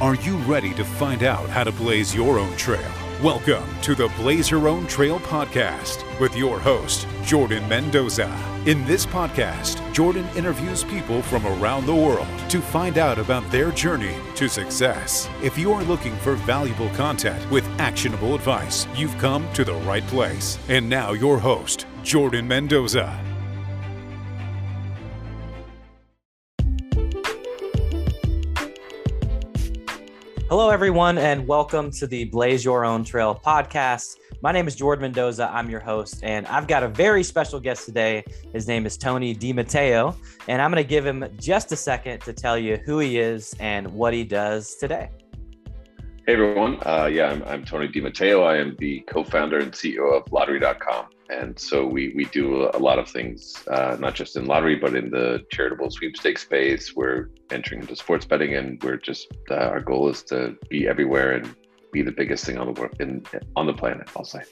Are you ready to find out how to blaze your own trail? Welcome to the Blaze Your Own Trail podcast with your host, Jordan Mendoza. In this podcast, Jordan interviews people from around the world to find out about their journey to success. If you are looking for valuable content with actionable advice, you've come to the right place. And now, your host, Jordan Mendoza. Hello, everyone, and welcome to the Blaze Your Own Trail podcast. My name is Jordan Mendoza. I'm your host, and I've got a very special guest today. His name is Tony DiMatteo, and I'm going to give him just a second to tell you who he is and what he does today. Hey, everyone. Uh, yeah, I'm, I'm Tony DiMatteo. I am the co founder and CEO of Lottery.com. And so we, we do a lot of things, uh, not just in lottery, but in the charitable sweepstakes space. We're entering into sports betting, and we're just uh, our goal is to be everywhere and be the biggest thing on the world in on the planet. I'll say.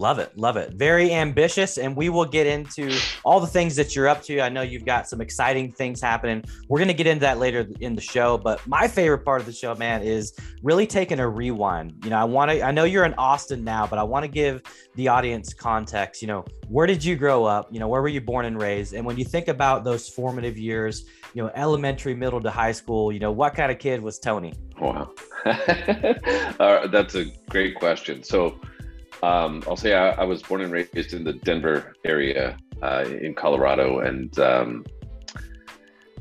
Love it. Love it. Very ambitious. And we will get into all the things that you're up to. I know you've got some exciting things happening. We're going to get into that later in the show. But my favorite part of the show, man, is really taking a rewind. You know, I want to, I know you're in Austin now, but I want to give the audience context. You know, where did you grow up? You know, where were you born and raised? And when you think about those formative years, you know, elementary, middle to high school, you know, what kind of kid was Tony? Wow. that's a great question. So, um, I'll say I, I, was born and raised in the Denver area uh, in Colorado, and um,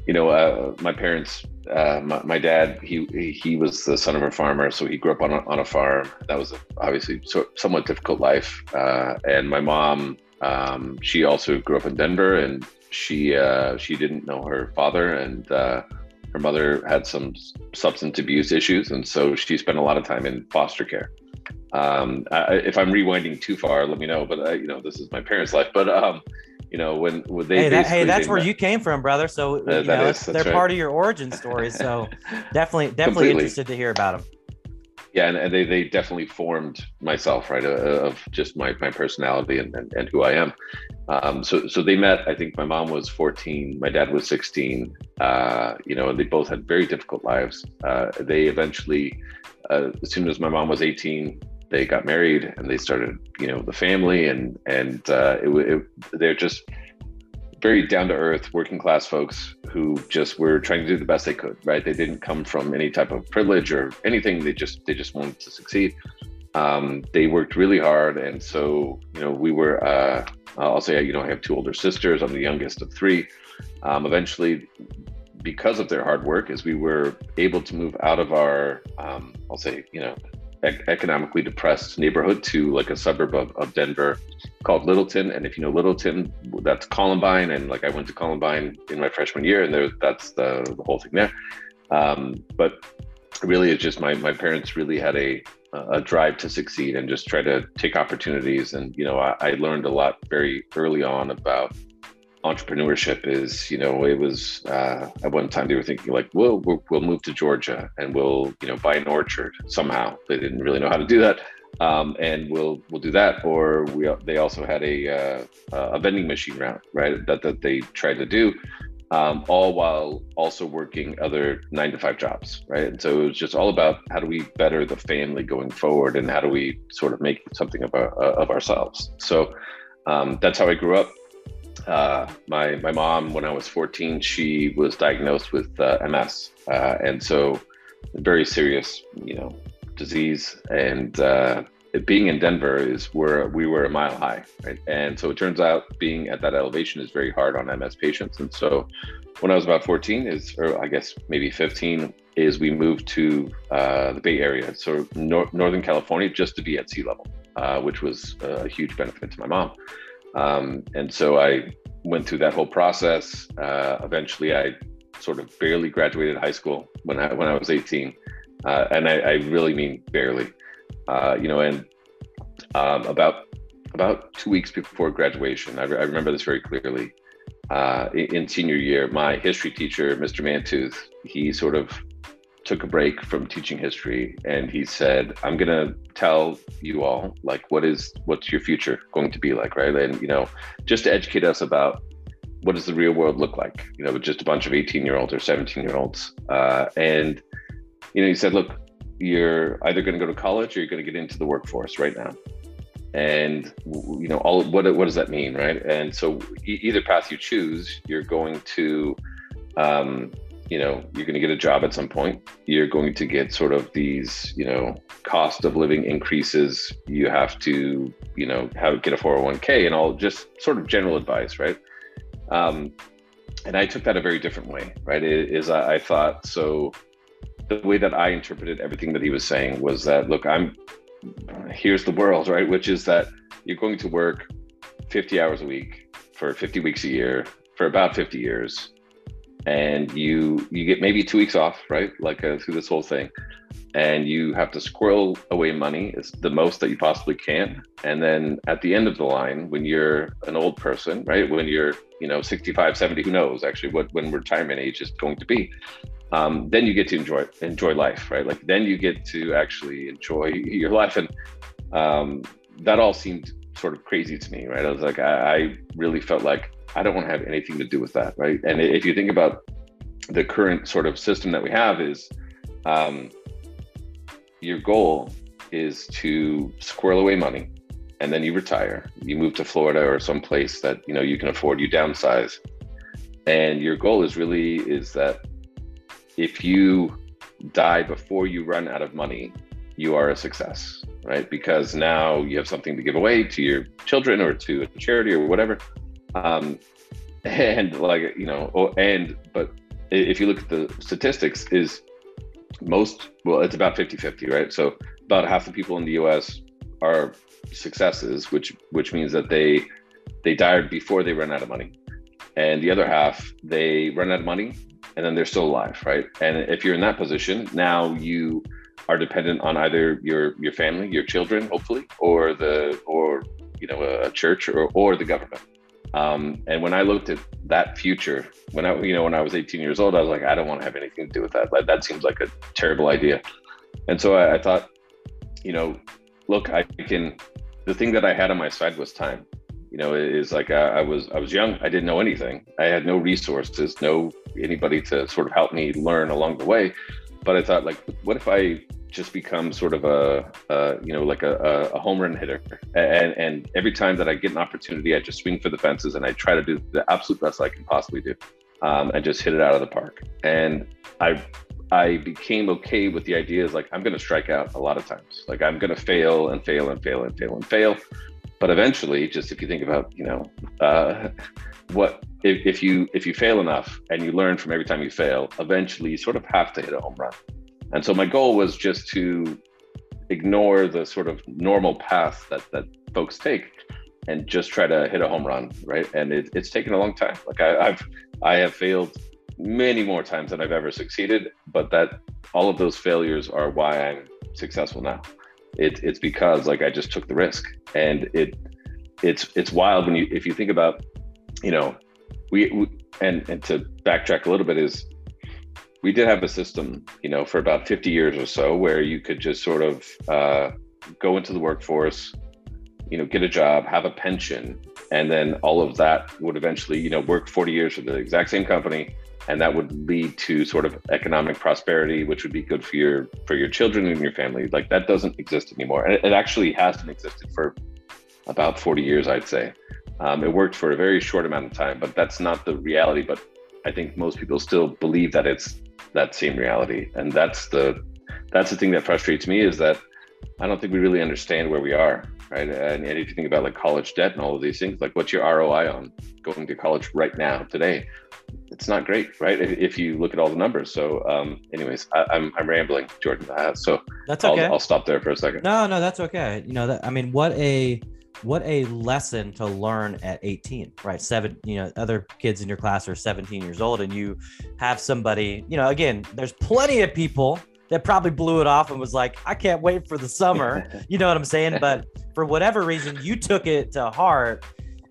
you know, uh, my parents, uh, my, my, dad, he he was the son of a farmer, so he grew up on a, on a farm. That was obviously so, somewhat difficult life. Uh, and my mom, um, she also grew up in Denver, and she uh, she didn't know her father, and uh, her mother had some substance abuse issues, and so she spent a lot of time in foster care um, I, if I'm rewinding too far, let me know. But uh, you know, this is my parents' life. But um, you know, when, when they hey, that, hey that's where met, you came from, brother. So uh, you know, is, they're right. part of your origin story. So definitely, definitely Completely. interested to hear about them. Yeah, and, and, they, they definitely formed myself, right, uh, of just my, my personality and, and, and who I am. Um, so so they met. I think my mom was 14, my dad was 16. Uh, you know, and they both had very difficult lives. Uh, they eventually, uh, as soon as my mom was 18, they got married and they started, you know, the family and and uh, it, it, they're just very down to earth, working class folks who just were trying to do the best they could. Right? They didn't come from any type of privilege or anything. They just they just wanted to succeed. Um, they worked really hard, and so you know we were. Uh, I'll say you know I have two older sisters. I'm the youngest of three. Um, eventually, because of their hard work, as we were able to move out of our, um, I'll say you know economically depressed neighborhood to like a suburb of, of Denver called Littleton. And if you know Littleton, that's Columbine. And like I went to Columbine in my freshman year, and there, that's the, the whole thing there. Um, but really, it's just my my parents really had a a drive to succeed and just try to take opportunities. And you know, I, I learned a lot very early on about entrepreneurship is you know it was uh, at one time they were thinking like we'll, we'll, we'll move to georgia and we'll you know buy an orchard somehow. They didn't really know how to do that. Um, and we'll we'll do that. Or we they also had a uh, a vending machine route right that that they tried to do um, all while also working other nine to five jobs right? And so it was just all about how do we better the family going forward and how do we sort of make something of, our, of ourselves. So um, that's how i grew up uh, my my mom, when I was 14, she was diagnosed with uh, MS, uh, and so very serious, you know, disease. And uh, being in Denver is where we were a mile high, right? And so it turns out being at that elevation is very hard on MS patients. And so when I was about 14, is or I guess maybe 15, is we moved to uh, the Bay Area, so nor- Northern California, just to be at sea level, uh, which was a huge benefit to my mom. Um, and so I went through that whole process. Uh, eventually, I sort of barely graduated high school when I when I was 18, uh, and I, I, really mean barely. Uh, you know, and um, about about two weeks before graduation, I, re- I remember this very clearly. Uh, in, in senior year, my history teacher, Mr. Mantooth, he sort of took a break from teaching history and he said i'm going to tell you all like what is what's your future going to be like right and you know just to educate us about what does the real world look like you know with just a bunch of 18 year olds or 17 year olds uh, and you know, he said, look, you're either going to go to college or you're going to get into the workforce right now. And you know, all what what does that mean, right? And so, e- either path you choose, you're going to, um, you know, you're going to get a job at some point. You're going to get sort of these, you know, cost of living increases. You have to, you know, have get a 401k and all, just sort of general advice, right? Um, and I took that a very different way, right? It, is I, I thought so the way that I interpreted everything that he was saying was that, look, I'm here's the world, right? Which is that you're going to work 50 hours a week for 50 weeks a year for about 50 years, and you you get maybe two weeks off, right? Like uh, through this whole thing, and you have to squirrel away money is the most that you possibly can, and then at the end of the line, when you're an old person, right? When you're you know 65, 70, who knows actually what when retirement age is going to be um, then you get to enjoy enjoy life, right? Like then you get to actually enjoy your life, and um, that all seemed sort of crazy to me, right? I was like, I, I really felt like I don't want to have anything to do with that, right? And if you think about the current sort of system that we have, is um, your goal is to squirrel away money, and then you retire. You move to Florida or some place that you know you can afford. You downsize, and your goal is really is that if you die before you run out of money, you are a success, right? Because now you have something to give away to your children or to a charity or whatever. Um, and like, you know, oh, and, but if you look at the statistics, is most, well, it's about 50 50, right? So about half the people in the US are successes, which, which means that they, they died before they run out of money. And the other half, they run out of money and then they're still alive, right? And if you're in that position, now you are dependent on either your your family, your children, hopefully, or the or you know a church or or the government. Um, and when I looked at that future, when I you know when I was 18 years old, I was like, I don't want to have anything to do with that. Like, that seems like a terrible idea. And so I, I thought, you know, look, I can. The thing that I had on my side was time you know is like I, I, was i was young i didn't know anything i had no resources no anybody to sort of help me learn along the way but i thought like what if i just become sort of a, a you know like a, a, home run hitter. And and every time that i get an opportunity i just swing for the fences and i try to do the absolute best i can possibly do um, and just hit it out of the park. And i I became okay with the idea is like I'm going to strike out a lot of times. Like I'm going to fail and fail and fail and fail and fail. But eventually just if you think about you know uh, what if, if you if you fail enough and you learn from every time you fail eventually you sort of have to hit a home run and so my goal was just to ignore the sort of normal path that that folks take and just try to hit a home run right? And it, it's taken a long time. Like I, i've i have failed many more times than i've ever succeeded but that all of those failures are why i'm successful now. It, it's because like I just took the risk, and it it's it's wild when you if you think about you know we, we and and to backtrack a little bit is we did have a system you know for about 50 years or so where you could just sort of uh, go into the workforce you know get a job have a pension and then all of that would eventually you know work 40 years for the exact same company and that would lead to sort of economic prosperity which would be good for your for your children and your family. Like that doesn't exist anymore and it, actually hasn't existed for about 40 years i'd say. Um, it worked for a very short amount of time but that's not the reality but i think most people still believe that it's that same reality and that's the that's the thing that frustrates me is that i don't think we really understand where we are right and, and if you think about like college debt and all of these things like what's your roi on going to college right now today it's not great, right? If, if, you look at all the numbers. So, um, anyways, I, am I'm, I'm rambling, Jordan. Uh, so that's okay. I'll, I'll, stop there for a second. No, no, that's okay. You know, that, I mean, what a what a lesson to learn at 18, right? Seven, you know, other kids in your class are 17 years old, and you have somebody. You know, again, there's plenty of people that probably blew it off and was like, I can't wait for the summer. you know what I'm saying? But for whatever reason, you took it to heart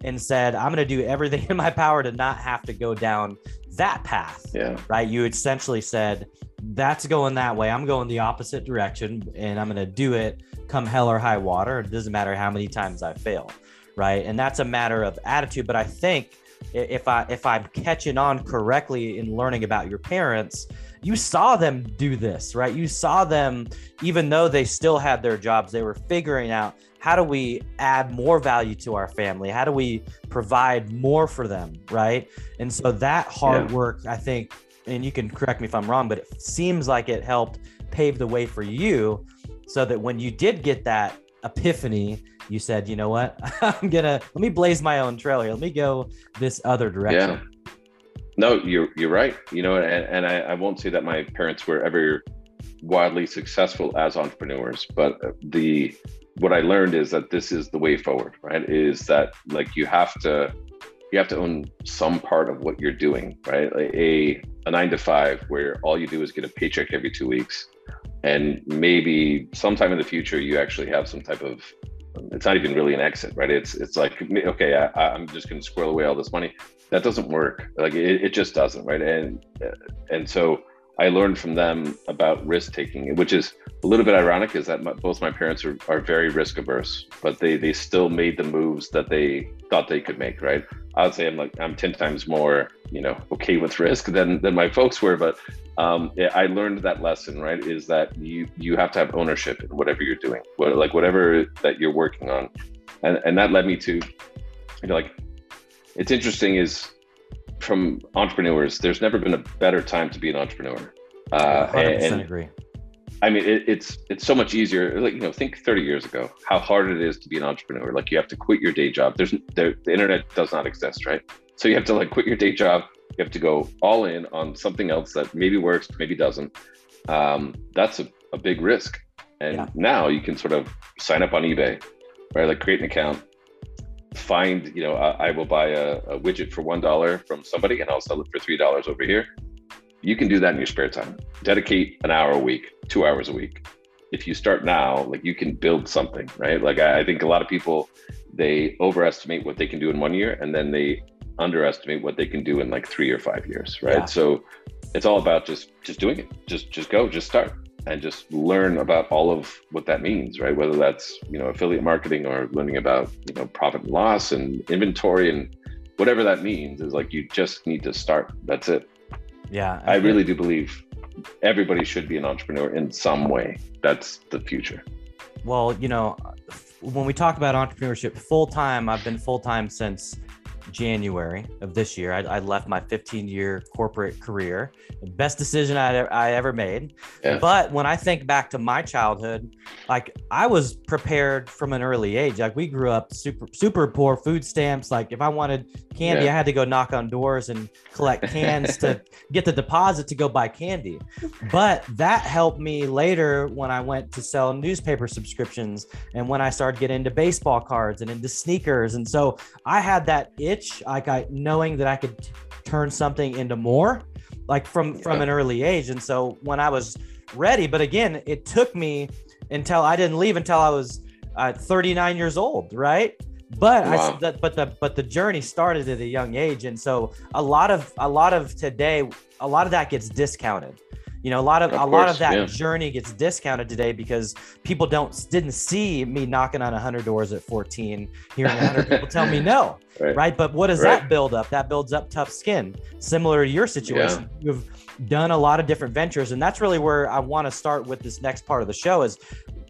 and said, I'm going to do everything in my power to not have to go down that path. Yeah. Right. You essentially said, that's going that way. I'm going the opposite direction and I'm going to do it come hell or high water. It doesn't matter how many times I fail. Right. And that's a matter of attitude. But I think if I if I'm catching on correctly in learning about your parents, you saw them do this, right? You saw them, even though they still had their jobs, they were figuring out how do we add more value to our family? How do we provide more for them, right? And so that hard yeah. work, I think, and you can correct me if I'm wrong, but it seems like it helped pave the way for you so that when you did get that epiphany, you said, you know what, I'm gonna let me blaze my own trail here. Let me go this other direction. Yeah. No, you're you're right. You know, and, and I, I won't say that my parents were ever wildly successful as entrepreneurs, but the what I learned is that this is the way forward, right? Is that like you have to you have to own some part of what you're doing, right? A a nine to five where all you do is get a paycheck every two weeks, and maybe sometime in the future you actually have some type of it's not even really an exit, right? It's it's like okay, I, am just going to squirrel away all this money. That doesn't work. Like it, it just doesn't, right? And and so I learned from them about risk taking, which is a little bit ironic. Is that my, both my parents are, are very risk averse, but they they still made the moves that they thought they could make, right? I would say I'm like I'm ten times more, you know, okay with risk than than my folks were. But um, I learned that lesson, right? Is that you you have to have ownership in whatever you're doing, what, like whatever that you're working on, and and that led me to, you know, like it's interesting is from entrepreneurs. There's never been a better time to be an entrepreneur. Uh, 100% and, agree. I mean, it, it's it's so much easier. Like you know, think 30 years ago, how hard it is to be an entrepreneur. Like you have to quit your day job. There's there, the internet does not exist, right? So you have to like quit your day job. You have to go all in on something else that maybe works, maybe doesn't. Um, that's a, a big risk. And yeah. now you can sort of sign up on eBay, right? Like create an account, find, you know, I, I will buy a, a widget for one dollar from somebody, and I'll sell it for three dollars over here you can do that in your spare time. Dedicate an hour a week, two hours a week. If you start now, like you can build something, right? Like I, I think a lot of people they overestimate what they can do in one year and then they underestimate what they can do in like three or five years, right? Yeah. So it's all about just just doing it. Just just go, just start and just learn about all of what that means, right? Whether that's, you know, affiliate marketing or learning about, you know, profit and loss and inventory and whatever that means is like you just need to start. That's it. Yeah. I, I really do believe everybody should be an entrepreneur in some way. That's the future. Well, you know, when we talk about entrepreneurship full time, I've been full time since January of this year. I, I left my 15 year corporate career, best decision I, I ever made. Yeah. But when I think back to my childhood, like I was prepared from an early age. Like we grew up super, super poor food stamps. Like if I wanted candy, yeah. I had to go knock on doors and collect cans to get the deposit to go buy candy. But that helped me later when I went to sell newspaper subscriptions and when I started getting into baseball cards and into sneakers. And so I had that itch itch, like I knowing that I could turn something into more, like from yeah. from an early age. And so when I was ready, but again, it took me until I didn't leave until I was uh, 39 years old, right? But wow. I that, but the but the journey started at a young age, and so a lot of a lot of today, a lot of that gets discounted. You know, a lot of, of a course, lot of that yeah. journey gets discounted today because people don't didn't see me knocking on 100 doors at 14, hearing 100 people tell me no, right? right? But what does right. that build up? That builds up tough skin. Similar to your situation, yeah. you've done a lot of different ventures, and that's really where I want to start with this next part of the show. Is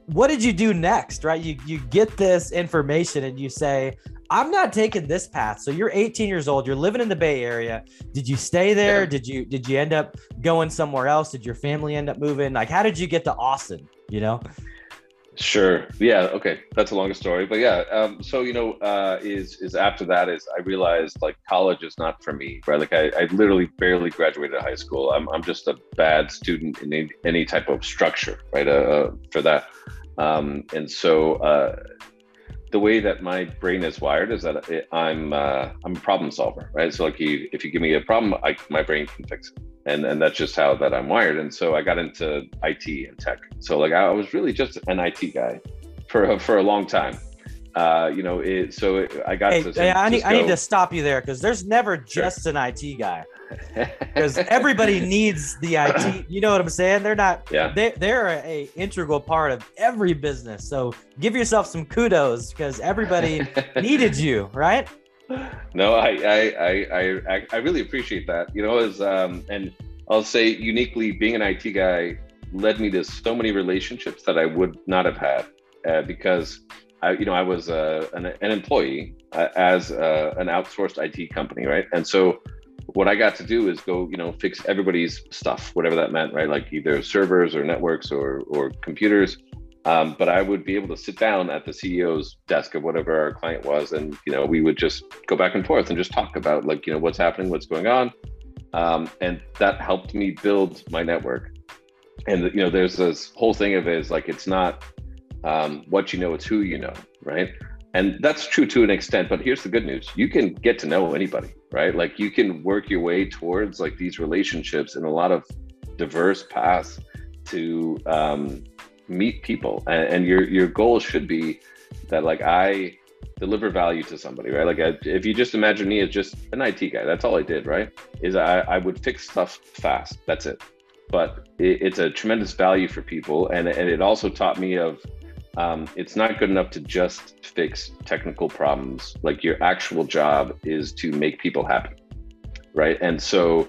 what did you do next right you you get this information and you say I'm not taking this path. So you're 18 years old. You're living in the Bay Area. Did you stay there? Yeah. Did you did you end up going somewhere else? Did your family end up moving? Like, how did you get to Austin? You know. Sure. Yeah. Okay. That's a longer story, but yeah. Um, so you know, uh, is is after that is I realized like college is not for me, right? Like I, I literally barely graduated high school. I'm I'm just a bad student in any, any type of structure, right? Uh, uh for that. Um, and so uh, the way that my brain is wired is that it, I'm uh, I'm a problem solver, right? So like you, if you give me a problem, I, my brain can fix it, and and that's just how that I'm wired. And so I got into IT and tech. So like I was really just an IT guy for for a long time. Uh, you know, it, so it, I got hey, to. I need, I need to stop you there because there's never just sure. an IT guy because everybody needs the IT. You know what I'm saying? They're not. Yeah. They they're a, a integral part of every business. So give yourself some kudos because everybody needed you, right? no, I, I, I, I, I really appreciate that. You know, as um, and I'll say uniquely, being an IT guy led me to so many relationships that I would not have had uh, because I, you know, I was uh, an, an employee uh, as uh, an outsourced IT company, right? And so what I got to do is go, you know, fix everybody's stuff, whatever that meant, right? Like either servers or networks or or computers. Um, but I would be able to sit down at the CEO's desk of whatever our client was, and you know, we would just go back and forth and just talk about like you know what's happening, what's going on, um, and that helped me build my network. And you know, there's this whole thing of it is like it's not um, what you know, it's who you know, right? And that's true to an extent. But here's the good news: you can get to know anybody, right? Like you can work your way towards like these relationships in a lot of diverse paths to um, meet people, and, and your your goal should be that like I deliver value to somebody, right? Like I, if you just imagine me as just an IT guy, that's all I did, right? Is I, I would fix stuff fast. That's it. But it, it's a tremendous value for people, and and it also taught me of um, it's not good enough to just fix technical problems. Like your actual job is to make people happy, right? And so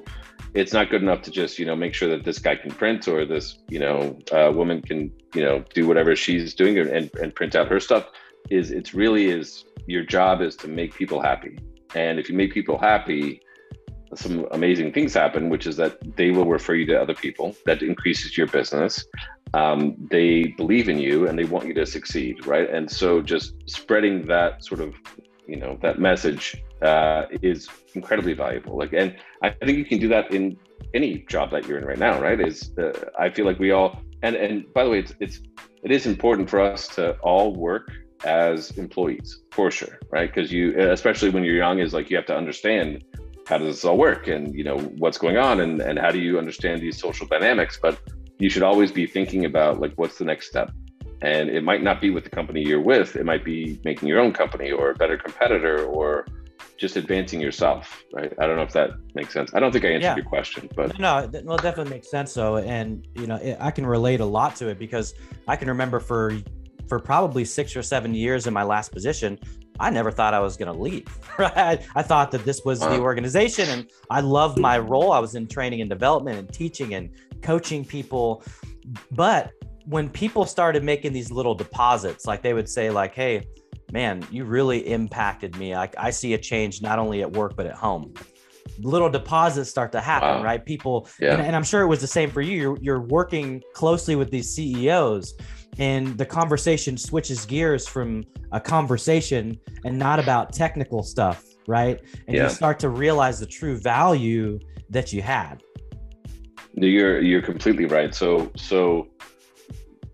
it's not good enough to just you know make sure that this guy can print or this you know uh, woman can you know do whatever she's doing and, and print out her stuff. Is it's really is your job is to make people happy, and if you make people happy, some amazing things happen, which is that they will refer you to other people. That increases your business um, they believe in you and they want you to succeed, right? And so just spreading that sort of, you know, that message uh, is incredibly valuable. Like, and I think you can do that in any job that you're in right now, right? Is uh, I feel like we all, and and by the way, it's it's it is important for us to all work as employees for sure, right? Because you, especially when you're young, is like you have to understand how does this all work and you know what's going on and and how do you understand these social dynamics, but you should always be thinking about like what's the next step? And it might not be with the company you're with. It might be making your own company or a better competitor or just advancing yourself right? I don't know if that makes sense. I don't think i answered yeah. your question but no no it definitely makes sense though. And you know it, i can relate a lot to it because i can remember for for probably six or seven years in my last position I never thought I was going to leave. Right? I thought that this was the organization and I loved my role. I was in training and development and teaching and coaching people. But when people started making these little deposits, like they would say, like, hey, man, you really impacted me. Like I see a change not only at work, but at home. Little deposits start to happen, wow. right? People, yeah. and, and, I'm sure it was the same for you. You're, you're working closely with these CEOs and the conversation switches gears from a conversation and not about technical stuff right? And yeah. you start to realize the true value that you had. You're you're completely right. So so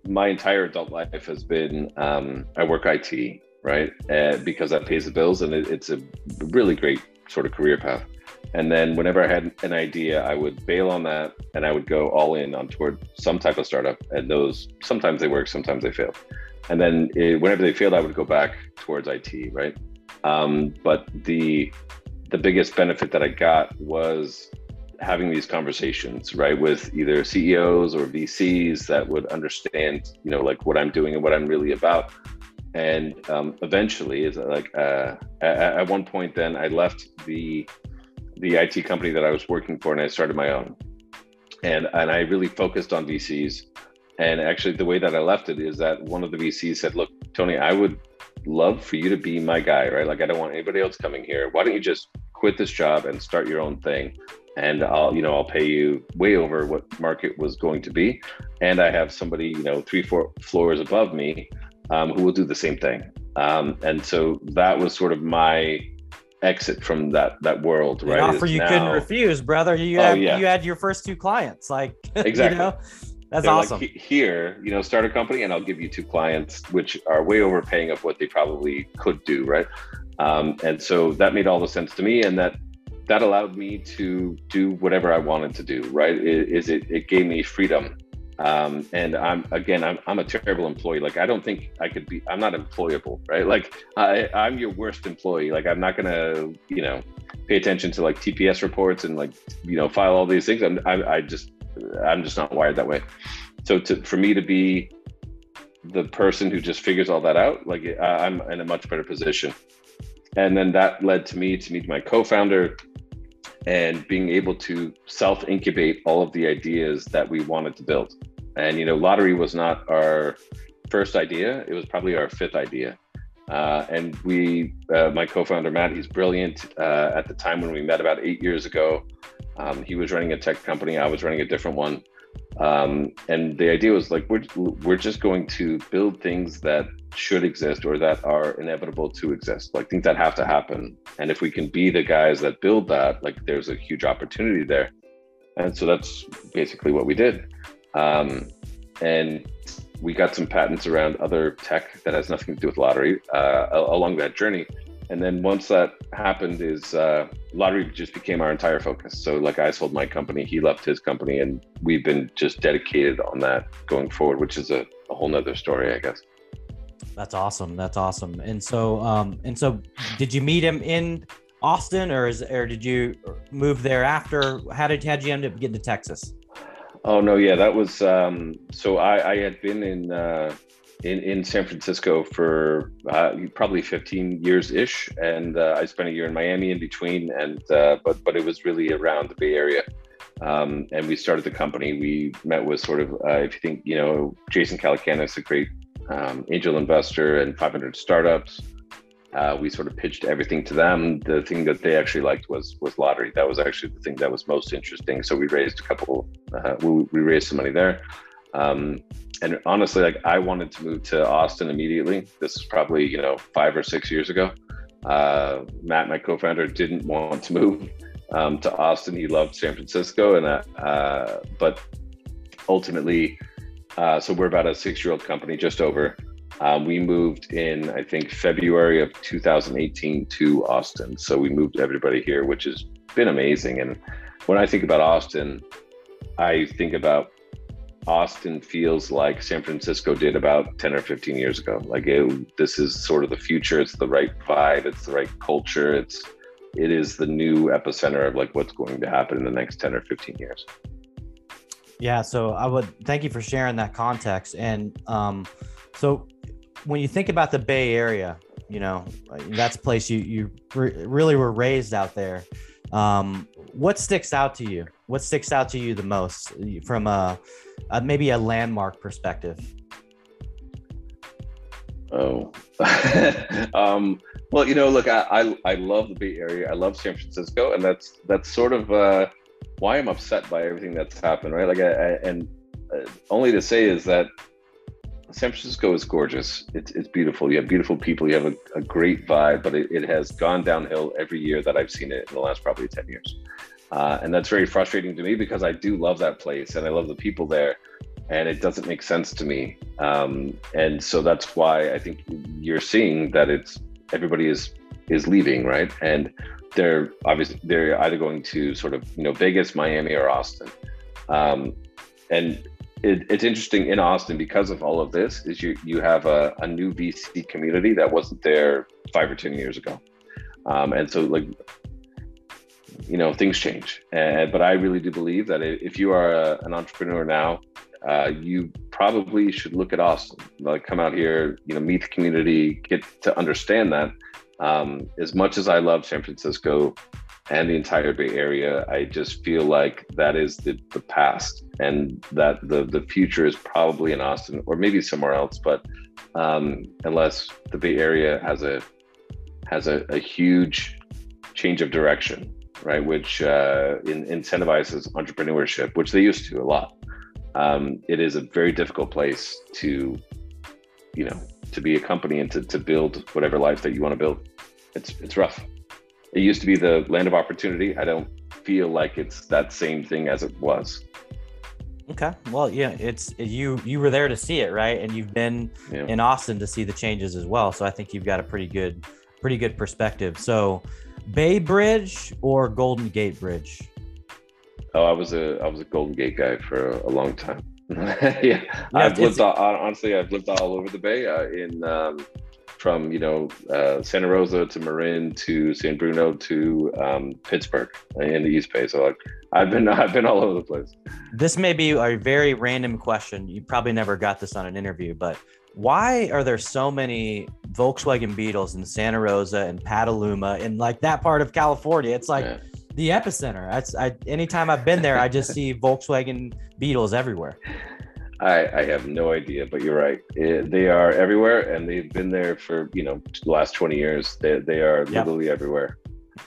my entire adult life has been um, i work it right? Uh, because that pays the bills and it, it's a really great sort of career path and then whenever I had an idea, I would bail on that and I would go all in on toward some type of startup. And those sometimes they work, sometimes they fail. And then it, whenever they failed, I would go back towards IT, right? Um, but the the biggest benefit that I got was having these conversations, right, with either CEOs or VCs that would understand, you know, like what I'm doing and what I'm really about. And um, eventually, is like uh, at, at one point, then I left the the IT company that I was working for and I started my own. And and I really focused on VCs. And actually the way that I left it is that one of the VCs said, "Look, Tony, I would love for you to be my guy, right? Like I don't want anybody else coming here. Why don't you just quit this job and start your own thing?" And I'll, you know, I'll pay you way over what market was going to be, and I have somebody, you know, three, four floors above me, um, who will do the same thing. Um, and so that was sort of my exit from that that world right? An offer you now, couldn't refuse brother. You oh, had yeah. you had your first two clients like exactly you know? that's They're awesome. Like, here you know start a company and i'll give you two clients which are way overpaying of what they probably could do right? Um, and so that made all the sense to me and that that allowed me to do whatever i wanted to do right? It, is it it gave me freedom um, and i'm again I'm, I'm a terrible employee. Like i don't think i could be i'm not employable right? Like I, i'm your worst employee. Like i'm not gonna you know pay attention to like tps reports and like you know file all these things. I'm i, I just i'm just not wired that way. So to for me to be the person who just figures all that out like i'm in a much better position. And then that led to me to meet my co-founder and being able to self incubate all of the ideas that we wanted to build. And you know, lottery was not our first idea; it was probably our fifth idea. Uh, and we, uh, my co-founder Matt, he's brilliant. Uh, at the time when we met about eight years ago, um, he was running a tech company. I was running a different one. Um, and the idea was like we're we're just going to build things that should exist or that are inevitable to exist, like things that have to happen. And if we can be the guys that build that, like there's a huge opportunity there. And so that's basically what we did. Um, and we got some patents around other tech that has nothing to do with lottery uh, along that journey and then once that happened is uh, lottery just became our entire focus. So like i sold my company he left his company and we've been just dedicated on that going forward which is a, a whole nother story i guess. That's awesome. That's awesome. And so um and so did you meet him in austin or is or did you move there after? How did how did you end up getting to texas? Oh no yeah that was um so i i had been in uh in, in San Francisco for uh, probably 15 years ish, and uh, I spent a year in Miami in between. And uh, but but it was really around the Bay Area, um, and we started the company. We met with sort of uh, if you think you know Jason Calacanis, a great um, angel investor and 500 startups. Uh, we sort of pitched everything to them. The thing that they actually liked was was lottery. That was actually the thing that was most interesting. So we raised a couple. Uh, we, we raised some money there. Um, and honestly, like I wanted to move to Austin immediately. This is probably you know five or six years ago. Uh, Matt, my co-founder, didn't want to move um, to Austin. He loved San Francisco, and uh, uh, but ultimately, uh, so we're about a six-year-old company, just over. Um, we moved in, I think, February of 2018 to Austin. So we moved everybody here, which has been amazing. And when I think about Austin, I think about Austin feels like San Francisco did about 10 or 15 years ago. Like it, this is sort of the future. It's the right vibe. It's the right culture. It's it is the new epicenter of like what's going to happen in the next 10 or 15 years. Yeah. So I would thank you for sharing that context. And um, so when you think about the Bay Area, you know, that's a place you you re- really were raised out there. Um, what sticks out to you? What sticks out to you the most from a uh, maybe a landmark perspective? Oh, um, well, you know, look, I, I, I love the Bay Area. I love San Francisco, and that's that's sort of uh, why I'm upset by everything that's happened, right? Like, I, I, and uh, only to say is that San Francisco is gorgeous. It's it's beautiful. You have beautiful people. You have a, a great vibe, but it, it has gone downhill every year that I've seen it in the last probably ten years. Uh, and that's very frustrating to me because I do love that place and I love the people there, and it doesn't make sense to me. Um, and so that's why I think you're seeing that it's everybody is is leaving, right? And they're obviously they're either going to sort of you know Vegas, Miami, or Austin. Um, and it, it's interesting in Austin because of all of this is you you have a, a new VC community that wasn't there five or ten years ago. Um, and so like you know things change. And but i really do believe that if you are a, an entrepreneur now uh, you probably should look at austin like come out here you know meet the community get to understand that. Um, as much as i love san francisco and the entire bay area i just feel like that is the, the past and that the, the future is probably in austin or maybe somewhere else. But um, unless the bay area has a has a, a huge change of direction right, which uh, in, incentivizes entrepreneurship, which they used to a lot. Um, it is a very difficult place to, you know, to be a company and to, to build whatever life that you want to build. It's it's rough. It used to be the land of opportunity. I don't feel like it's that same thing as it was. Okay. Well, yeah, it's you you were there to see it, right? And you've been yeah. in Austin to see the changes as well. So I think you've got a pretty good pretty good perspective. So Bay Bridge or Golden Gate Bridge? Oh, I was a I was a Golden Gate guy for a, a long time. yeah, yeah, I've lived all, honestly. I've lived all over the Bay. Uh, in um, from you know uh, Santa Rosa to Marin to San Bruno to um, Pittsburg in the East Bay. So like, I've been I've been all over the place. This may be a very random question. You probably never got this on an interview, but why are there so many Volkswagen Beetles in Santa Rosa and Petaluma and like that part of California? It's like yeah. the epicenter. That's I anytime I've been there, I just see Volkswagen Beetles everywhere. I, I have no idea, but you're right. It, they are everywhere, and they've been there for you know the last 20 years. They, they are yep. literally everywhere.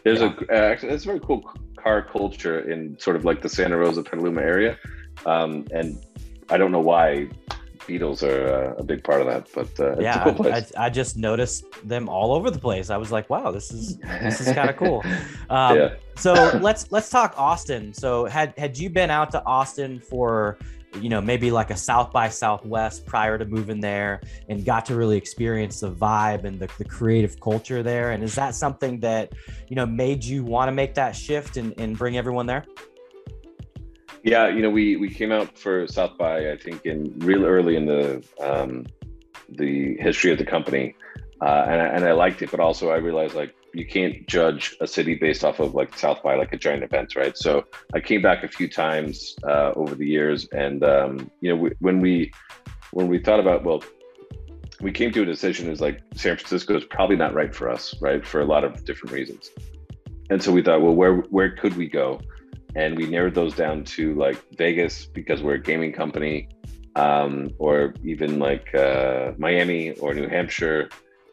There's yeah. a uh, actually it's a very cool car culture in sort of like the Santa Rosa Petaluma area, um, and I don't know why Beetles are uh, a big part of that, but uh, yeah, cool I, I, just noticed them all over the place. I was like, wow, this is this is kind of cool. Um, yeah. so let's let's talk Austin. So had had you been out to Austin for you know maybe like a south by southwest prior to moving there and got to really experience the vibe and the, the creative culture there and is that something that you know made you want to make that shift and, and bring everyone there yeah you know we we came out for south by i think in real early in the um the history of the company uh, and, I, and I liked it but also i realized like you can't judge a city based off of like South by like a giant event, right? So I came back a few times uh, over the years, and um, you know we, when we when we thought about well, we came to a decision is like San Francisco is probably not right for us, right, for a lot of different reasons. And so we thought, well, where where could we go? And we narrowed those down to like Vegas because we're a gaming company, um, or even like uh, Miami or New Hampshire,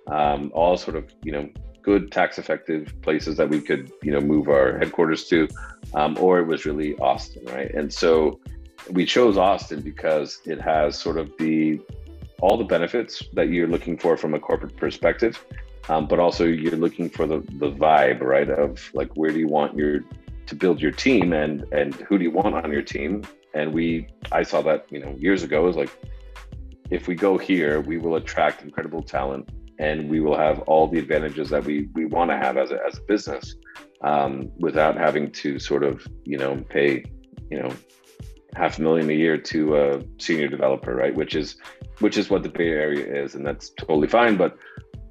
um, all sort of you know good tax effective places that we could you know move our headquarters to um, or it was really austin right? And so we chose austin because it has sort of the all the benefits that you're looking for from a corporate perspective um, but also you're looking for the the vibe right of like where do you want your to build your team and and who do you want on your team? And we i saw that you know years ago is like if we go here we will attract incredible talent and we will have all the advantages that we we want to have as a, as a business um, without having to sort of you know pay you know half a million a year to a senior developer right? Which is which is what the bay area is and that's totally fine but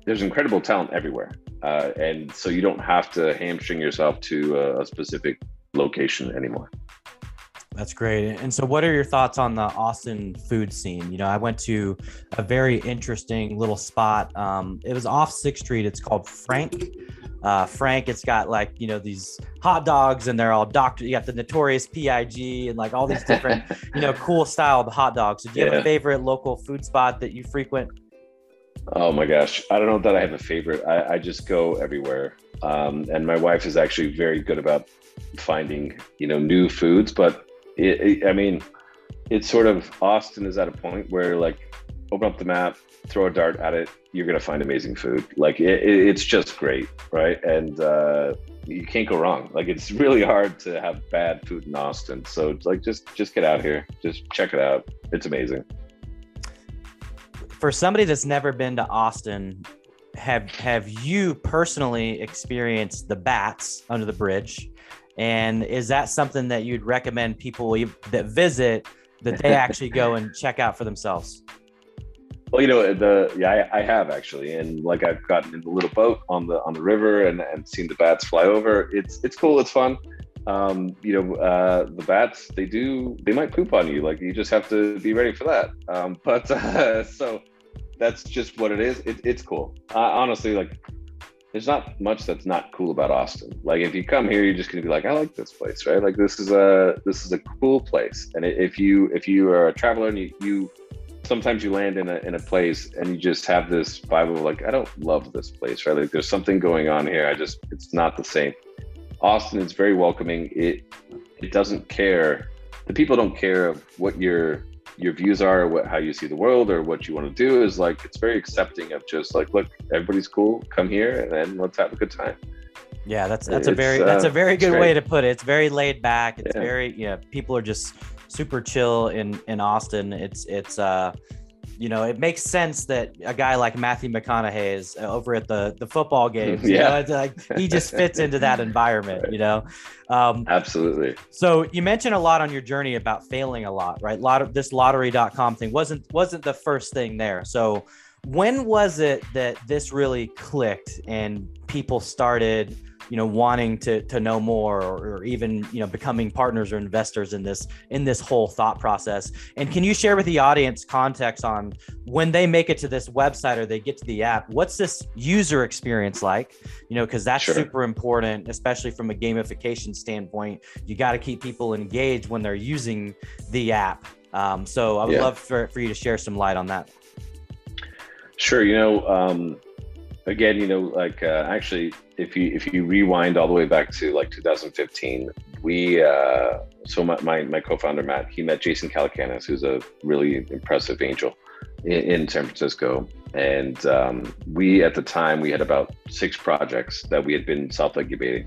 there's incredible talent everywhere uh, and so you don't have to hamstring yourself to a, a specific location anymore that's great. And so, what are your thoughts on the Austin food scene? You know, I went to a very interesting little spot. Um, it was off Sixth Street. It's called Frank. Uh, Frank, it's got like you know these hot dogs, and they're all doctor. You got the notorious PIG and like all these different you know cool styled hot dogs. So do you yeah. have a favorite local food spot that you frequent? Oh my gosh, I don't know that I have a favorite. I, I just go everywhere, um, and my wife is actually very good about finding you know new foods, but it, it, I mean, it's sort of Austin is at a point where like open up the map, throw a dart at it, you're gonna find amazing food. Like it, it's just great, right? And uh, you can't go wrong. Like it's really hard to have bad food in Austin. So like just just get out here, just check it out. It's amazing. For somebody that's never been to Austin, have have you personally experienced the bats under the bridge? And is that something that you'd recommend people that visit that they actually go and check out for themselves? Well, you know, the yeah, I, I, have actually, and like I've gotten in the little boat on the on the river and, and seen the bats fly over. It's it's cool. It's fun. Um, you know, uh, the bats they do they might poop on you. Like you just have to be ready for that. Um, but uh, so that's just what it is. It, it's cool. Uh, honestly, like there's not much that's not cool about Austin. Like if you come here, you're just gonna be like, I like this place, right? Like this is a this is a cool place. And if you if you are a traveler and you, you sometimes you land in a in a place and you just have this vibe of like, I don't love this place, right? Like there's something going on here. I just it's not the same. Austin is very welcoming. It it doesn't care. The people don't care of what your your views are, what how you see the world, or what you want to do is like it's very accepting of just like, look, everybody's cool, come here, and then let's have a good time. Yeah, that's that's it's, a very that's a uh, very good way to put it. It's very laid back. It's yeah. very yeah. People are just super chill in in Austin. It's it's uh you know, it makes sense that a guy like Matthew McConaughey is uh, over at the the football games. yeah, know, it's like he just fits into that environment. You know, um, absolutely. So you mentioned a lot on your journey about failing a lot, right? A lot of this lottery.com thing wasn't wasn't the first thing there. So when was it that this really clicked and people started you know wanting to to know more or, or, even you know becoming partners or investors in this in this whole thought process. And can you share with the audience context on when they make it to this website or they get to the app what's this user experience like? You know because that's sure. super important especially from a gamification standpoint. You got to keep people engaged when they're using the app. Um, so i would yeah. love for, for you to share some light on that. Sure you know um, again, you know, like uh, actually, if you if you rewind all the way back to like 2015, we uh, so my, my, my co-founder Matt, he met Jason Calacanis, who's a really impressive angel in, in San Francisco, and um, we at the time we had about six projects that we had been self-incubating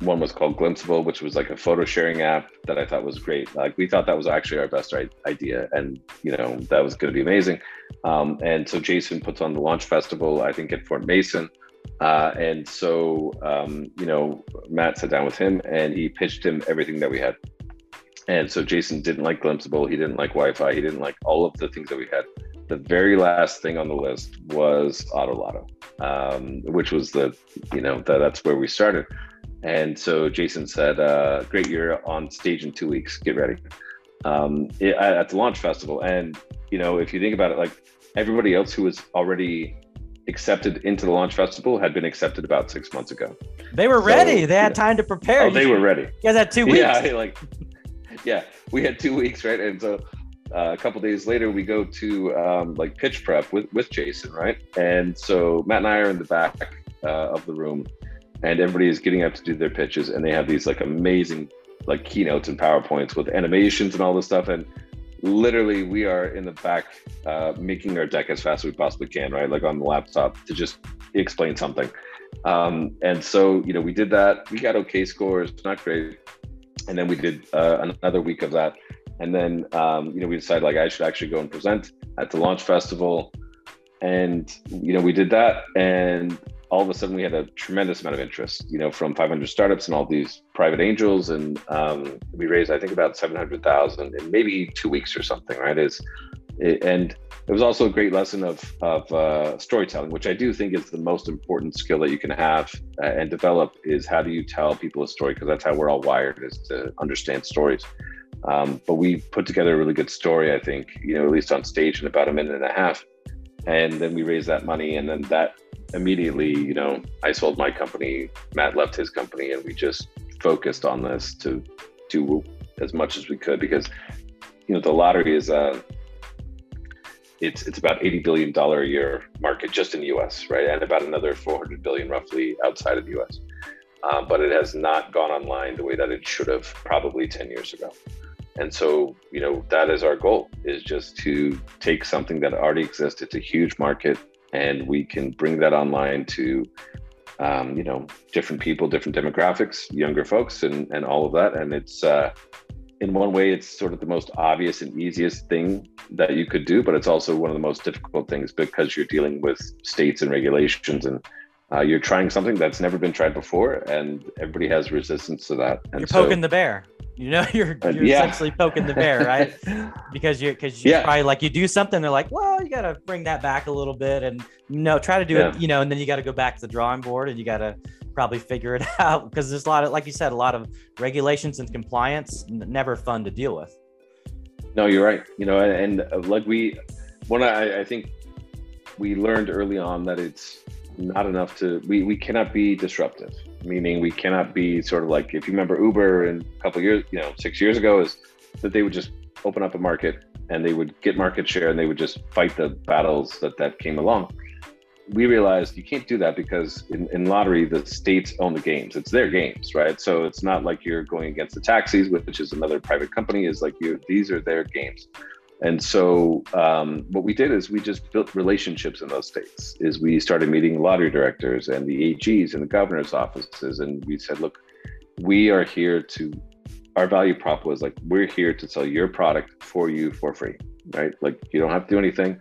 one was called Glimpsable, which was like a photo sharing app that I thought was great. Like we thought that was actually our best idea, and you know that was going to be amazing. Um, and so Jason puts on the launch festival, I think at Fort Mason, uh, and so um, you know Matt sat down with him and he pitched him everything that we had. And so Jason didn't like Glimpsable, he didn't like Wi-Fi, he didn't like all of the things that we had. The very last thing on the list was Autolotto, um, which was the you know that, that's where we started. And so Jason said, uh, "Great, you're on stage in two weeks. Get ready." Um, it, at the launch festival, and you know, if you think about it, like everybody else who was already accepted into the launch festival had been accepted about six months ago. They were ready. They had time to prepare. Oh, they were ready. You guys had two weeks. Yeah, like yeah, we had two weeks, right? And so uh, a couple days later, we go to um, like pitch prep with with Jason, right? And so Matt and I are in the back uh, of the room, and everybody is getting up to do their pitches and they have these like amazing like keynotes and powerpoints with animations and all this stuff and literally we are in the back uh, making our deck as fast as we possibly can right? Like on the laptop to just explain something. Um, and so you know we did that. We got okay scores not great. And then we did uh, another week of that. And then um, you know we decided like i should actually go and present at the launch festival. And you know we did that. And all of a sudden we had a tremendous amount of interest, you know, from 500 startups and all these private angels, and um, we raised I think about 700,000 in maybe two weeks or something, right? Is and it was also a great lesson of of uh, storytelling, which I do think is the most important skill that you can have uh, and develop. Is how do you tell people a story? Because that's how we're all wired, is to understand stories. Um, but we put together a really good story, I think, you know, at least on stage in about a minute and a half. And then we raised that money, and then that immediately, you know, I sold my company, Matt left his company, and we just focused on this to do as much as we could because, you know, the lottery is a uh, it's it's about 80 billion dollar a year market just in the US, right? And about another 400 billion roughly outside of the US. Uh, but it has not gone online the way that it should have probably 10 years ago. And so, you know, that is our goal is just to take something that already exists. It's a huge market and we can bring that online to um, you know different people different demographics younger folks and and all of that. And it's uh, in one way it's sort of the most obvious and easiest thing that you could do but it's also one of the most difficult things because you're dealing with states and regulations and uh, you're trying something that's never been tried before and everybody has resistance to that and you're poking the bear you know, you're uh, you're yeah. essentially poking the bear, right? because you're because you yeah. probably like you do something, they're like, well, you got to bring that back a little bit, and you know, try to do yeah. it, you know, and then you got to go back to the drawing board, and you got to probably figure it out because there's a lot of, like you said, a lot of regulations and compliance, n- never fun to deal with. No, you're right. You know, and, and uh, like we, one, I, I think we learned early on that it's not enough to we we cannot be disruptive meaning we cannot be sort of like if you remember uber in a couple years you know six years ago is that they would just open up a market and they would get market share and they would just fight the battles that that came along. We realized you can't do that because in, in lottery the states own the games. It's their games right? So it's not like you're going against the taxis which is another private company is like you these are their games and so um, what we did is we just built relationships in those states. Is we started meeting lottery directors and the AGs and the governor's offices, and we said, look, we are here to. Our value prop was like we're here to sell your product for you for free, right? Like you don't have to do anything.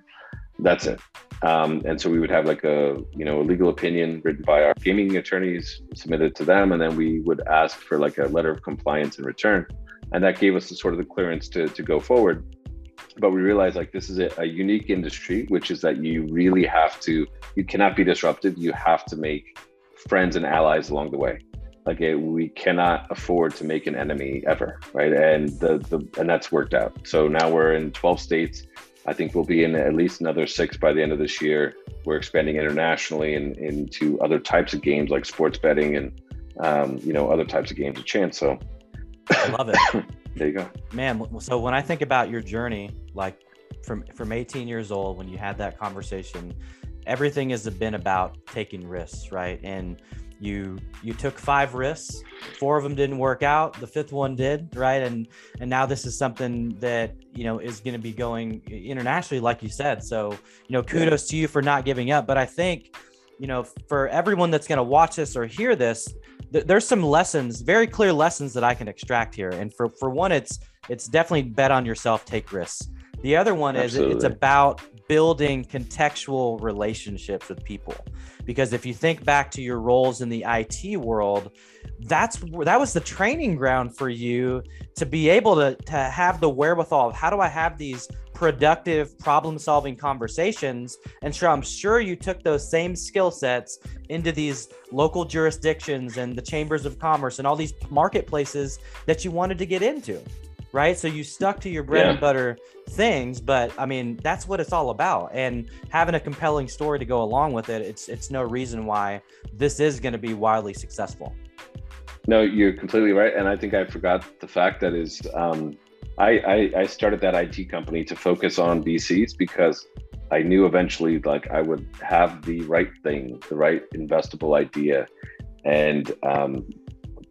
That's it. Um, and so we would have like a you know a legal opinion written by our gaming attorneys submitted to them, and then we would ask for like a letter of compliance in return, and that gave us the sort of the clearance to to go forward but we realized like this is a, a, unique industry which is that you really have to you cannot be disruptive you have to make friends and allies along the way. Like it, we cannot afford to make an enemy ever, right? And the, the and that's worked out. So now we're in 12 states. I think we'll be in at least another six by the end of this year. We're expanding internationally and into other types of games like sports betting and um, you know other types of games of chance. So I love it. there you go, man. So when I think about your journey, like from from 18 years old when you had that conversation, everything has been about taking risks, right? And you you took five risks. Four of them didn't work out. The fifth one did right? And and now this is something that you know is going to be going internationally like you said. So you know kudos to you for not giving up. But i think you know for everyone that's going to watch this or hear this th- there's some lessons very clear lessons that i can extract here. And for for one it's it's definitely bet on yourself take risks the other one Absolutely. is it's about building contextual relationships with people. Because if you think back to your roles in the IT world that's that was the training ground for you to be able to to have the wherewithal of how do I have these productive problem solving conversations? And sure I'm sure you took those same skill sets into these local jurisdictions and the chambers of commerce and all these marketplaces that you wanted to get into right? So you stuck to your bread yeah. and butter things, but I mean, that's what it's all about. And having a compelling story to go along with it, it's it's no reason why this is going to be wildly successful. No, you're completely right, and I think I forgot the fact that is um, I, I I started that IT company to focus on VCs because I knew eventually like I would have the right thing, the right investable idea, and um,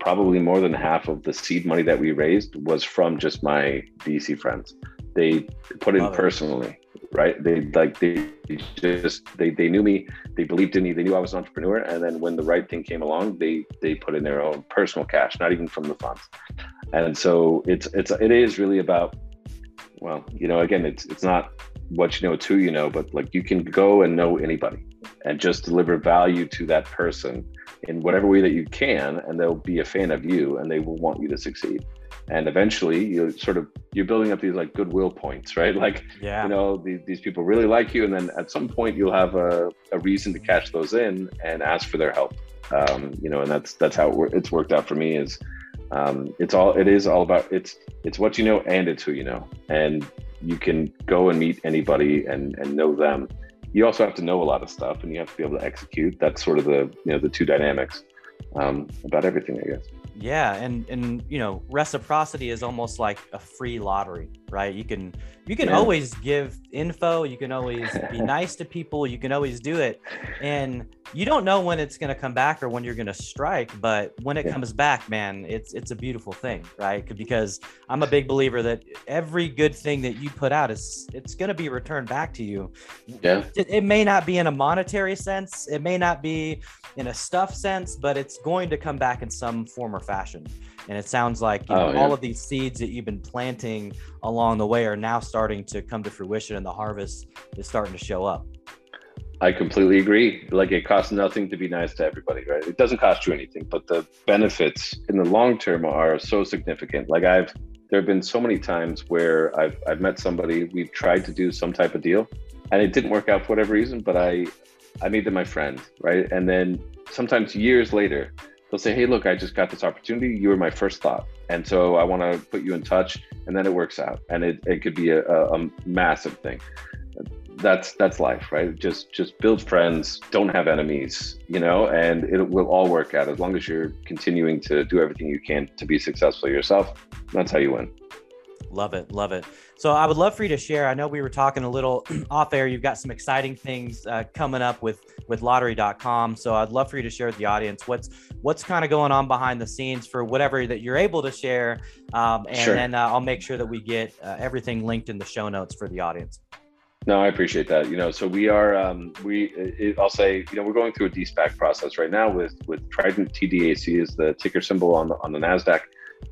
probably more than half of the seed money that we raised was from just my VC friends. They put in personally, right? They like they just they they knew me, they believed in me, they knew I was an entrepreneur, and then when the right thing came along, they they put in their own personal cash, not even from the funds. And so it's it's it is really about well, you know, again, it's it's not what you know, it's who you know, but like you can go and know anybody and just deliver value to that person in whatever way that you can, and they'll be a fan of you and they will want you to succeed. And eventually, you sort of you're building up these like goodwill points, right? Like, yeah. you know, these, these people really like you, and then at some point you'll have a, a reason to cash those in and ask for their help. Um, you know, and that's that's how it, it's worked out for me. Is um, it's all it is all about it's it's what you know and it's who you know and you can go and meet anybody and and know them you also have to know a lot of stuff and you have to be able to execute. That's sort of the you know the two dynamics um, about everything i guess. Yeah and and you know reciprocity is almost like a free lottery right? You can you can yeah. always give info you can always be nice to people you can always do it. And you don't know when it's going to come back or when you're going to strike but when it yeah. comes back man it's it's a beautiful thing right? Because i'm a big believer that every good thing that you put out is it's going to be returned back to you. Yeah. It, it may not be in a monetary sense it may not be in a stuff sense but it's going to come back in some form or fashion and it sounds like you know, oh, yeah. all of these seeds that you've been planting along the way are now starting to come to fruition and the harvest is starting to show up. I completely agree. Like it costs nothing to be nice to everybody, right? It doesn't cost you anything, but the benefits in the long term are so significant. Like I've there have been so many times where I've I've met somebody, we've tried to do some type of deal and it didn't work out for whatever reason, but I I made them my friend, right? And then sometimes years later, they'll say, Hey, look, I just got this opportunity. You were my first thought. And so I want to put you in touch. And then it works out. And it, it could be a, a, massive thing. That's that's life, right? Just just build friends, don't have enemies, you know, and it will all work out as long as you're continuing to do everything you can to be successful yourself. That's how you win. Love it. Love it. So I would love for you to share. I know we were talking a little off air. You've got some exciting things uh, coming up with with lottery.com. So I'd love for you to share with the audience what's what's kind of going on behind the scenes for whatever that you're able to share. Um, and sure. then uh, I'll make sure that we get uh, everything linked in the show notes for the audience. No, I appreciate that. You know, so we are, um, we, it, I'll say, you know, we're going through a de-SPAC process right now with, with Trident TDAC is the ticker symbol on the, on the NASDAQ.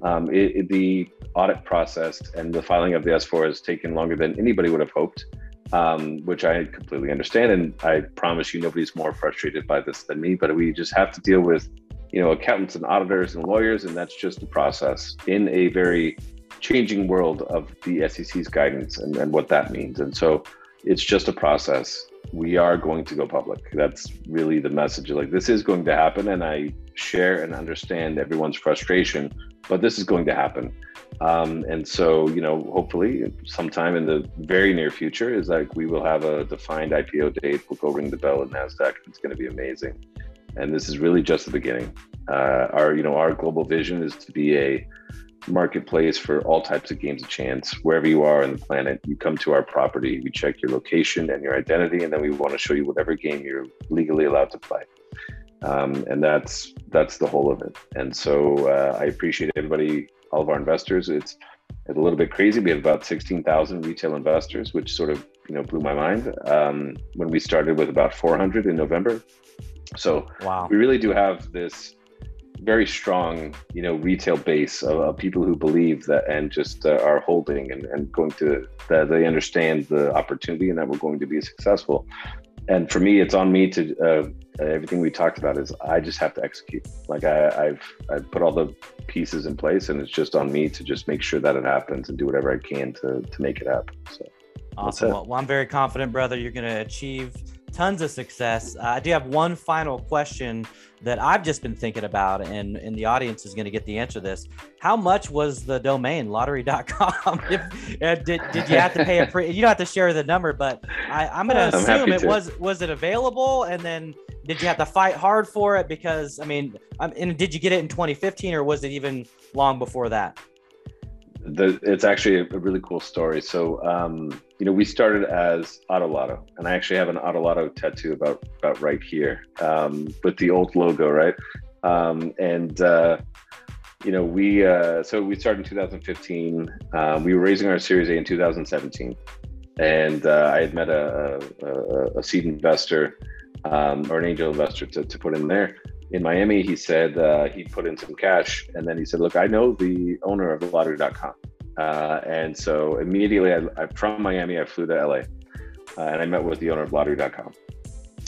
Um, it, it, the audit process and the filing of the S4 has taken longer than anybody would have hoped, um, which I completely understand. And I promise you, nobody's more frustrated by this than me, but we just have to deal with, you know, accountants and auditors and lawyers, and that's just the process in a very changing world of the SEC's guidance and, and what that means. And so it's just a process. we are going to go public. That's really the message. Like this is going to happen, and I share and understand everyone's frustration, but this is going to happen. Um, and so, you know, hopefully, sometime in the very near future, is like we will have a defined IPO date. We'll go ring the bell at Nasdaq. It's going to be amazing. And this is really just the beginning. Uh, our, you know, our global vision is to be a marketplace for all types of games of chance wherever you are on the planet you come to our property we check your location and your identity and then we want to show you whatever game you're legally allowed to play um, and that's that's the whole of it and so uh, i appreciate everybody all of our investors it's, it's a little bit crazy we have about 16000 retail investors which sort of you know blew my mind um, when we started with about 400 in november so wow. we really do have this very strong, you know, retail base of, of people who believe that and just uh, are holding and, and going to that they understand the opportunity and that we're going to be successful. And for me, it's on me to uh, everything we talked about is I just have to execute. Like I, I've I've put all the pieces in place, and it's just on me to just make sure that it happens and do whatever I can to to make it happen. So awesome. Well, I'm very confident, brother. You're going to achieve tons of success. Uh, I do have one final question that I've just been thinking about, and, and the audience is going to get the answer to this. How much was the domain lottery.com? if, uh, did, did you have to pay a pre? You don't have to share the number, but I, I'm going to assume it was was it available, and then did you have to fight hard for it? Because I mean, um, and did you get it in 2015, or was it even long before that? The, it's actually a, really cool story. So, um, you know, we started as Autolotto, and I actually have an Autolotto tattoo about about right here um, with the old logo, right? Um, and uh, you know, we uh, so we started in 2015. Um, we were raising our Series A in 2017, and uh, I had met a, a, a seed investor um, or an angel investor to, to put in there in Miami, he said uh, he put in some cash, and then he said, "Look, I know the owner of Lottery.com," uh, and so immediately, I, I, from Miami, I flew to LA, uh, and I met with the owner of Lottery.com.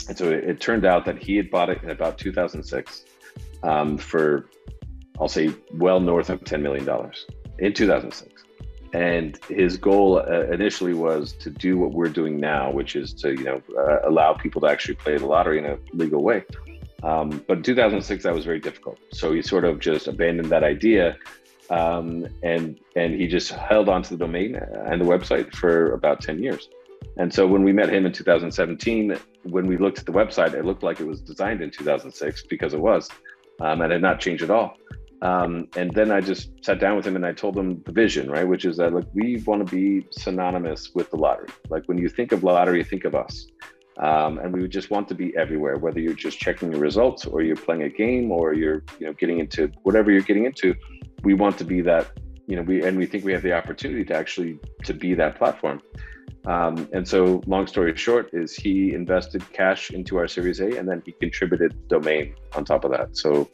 And so it, it, turned out that he had bought it in about 2006 um, for, I'll say, well north of 10 million dollars in 2006. And his goal uh, initially was to do what we're doing now, which is to, you know, uh, allow people to actually play the lottery in a legal way. Um, but in 2006, that was very difficult. So he sort of just abandoned that idea, um, and and he just held on to the domain and the website for about 10 years. And so when we met him in 2017, when we looked at the website, it looked like it was designed in 2006 because it was, um, and had not changed at all. Um, and then I just sat down with him and I told him the vision, right? Which is that, look, we want to be synonymous with the lottery. Like when you think of lottery, think of us. Um, and we would just want to be everywhere, whether you're just checking your results or you're playing a game or you're, you know, getting into whatever you're getting into. We want to be that, you know, we and we think we have the opportunity to actually to be that platform. Um, and so, long story short, is he invested cash into our Series A, and then he contributed domain on top of that. So,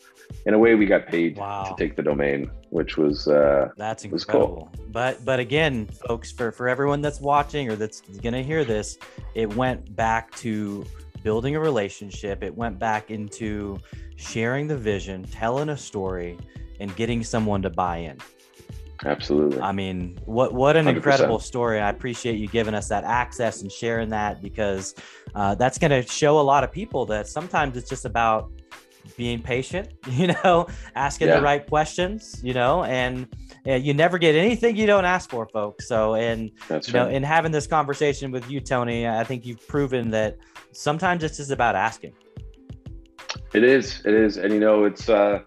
in a way, we got paid wow. to take the domain, which was uh, that's incredible. Cool. But but again, folks, for for everyone that's watching or that's gonna hear this, it went back to building a relationship. It went back into sharing the vision, telling a story, and getting someone to buy in. Absolutely. I mean, what what an 100%. incredible story. I appreciate you giving us that access and sharing that because uh, that's going to show a lot of people that sometimes it's just about being patient, you know, asking yeah. the right questions, you know, and, and, you never get anything you don't ask for, folks. So, and That's you right. know, in having this conversation with you, Tony, I think you've proven that sometimes it's just about asking. It is. It is, and you know, it's. uh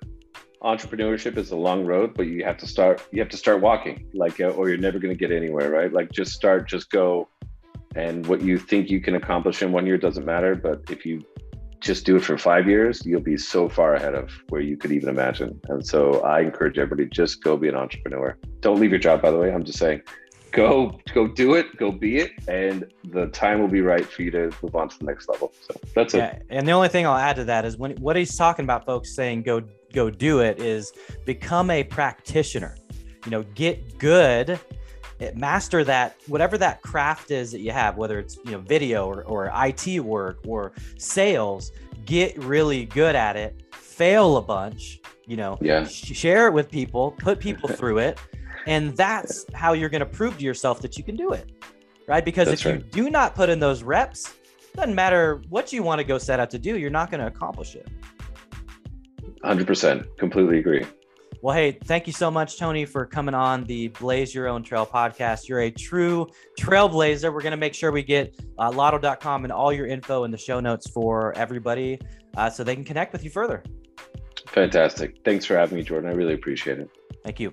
entrepreneurship is a long road but you have to start you have to start walking like uh, or you're never going to get anywhere right? Like just start just go. And what you think you can accomplish in one year doesn't matter but if you just do it for five years you'll be so far ahead of where you could even imagine. And so i encourage everybody just go be an entrepreneur. Don't leave your job by the way. I'm just saying go go do it go be it and the time will be right for you to move on to the next level. So that's yeah, it and the only thing i'll add to that is when what he's talking about folks saying go go do it is become a practitioner. You know, get good, eh, master that whatever that craft is that you have, whether it's you know video or, or IT work or sales. Get really good at it. Fail a bunch. You know, yeah. Sh- share it with people. Put people through it, and that's how you're going to prove to yourself that you can do it, right? Because that's if right. you do not put in those reps, doesn't matter what you want to go set out to do, you're not going to accomplish it. 100%. Completely agree. Well, hey, thank you so much, Tony, for coming on the Blaze Your Own Trail podcast. You're a true trailblazer. We're going to make sure we get uh, lotto.com and all your info in the show notes for everybody uh, so they can connect with you further. Fantastic. Thanks for having me, Jordan. I really appreciate it. Thank you.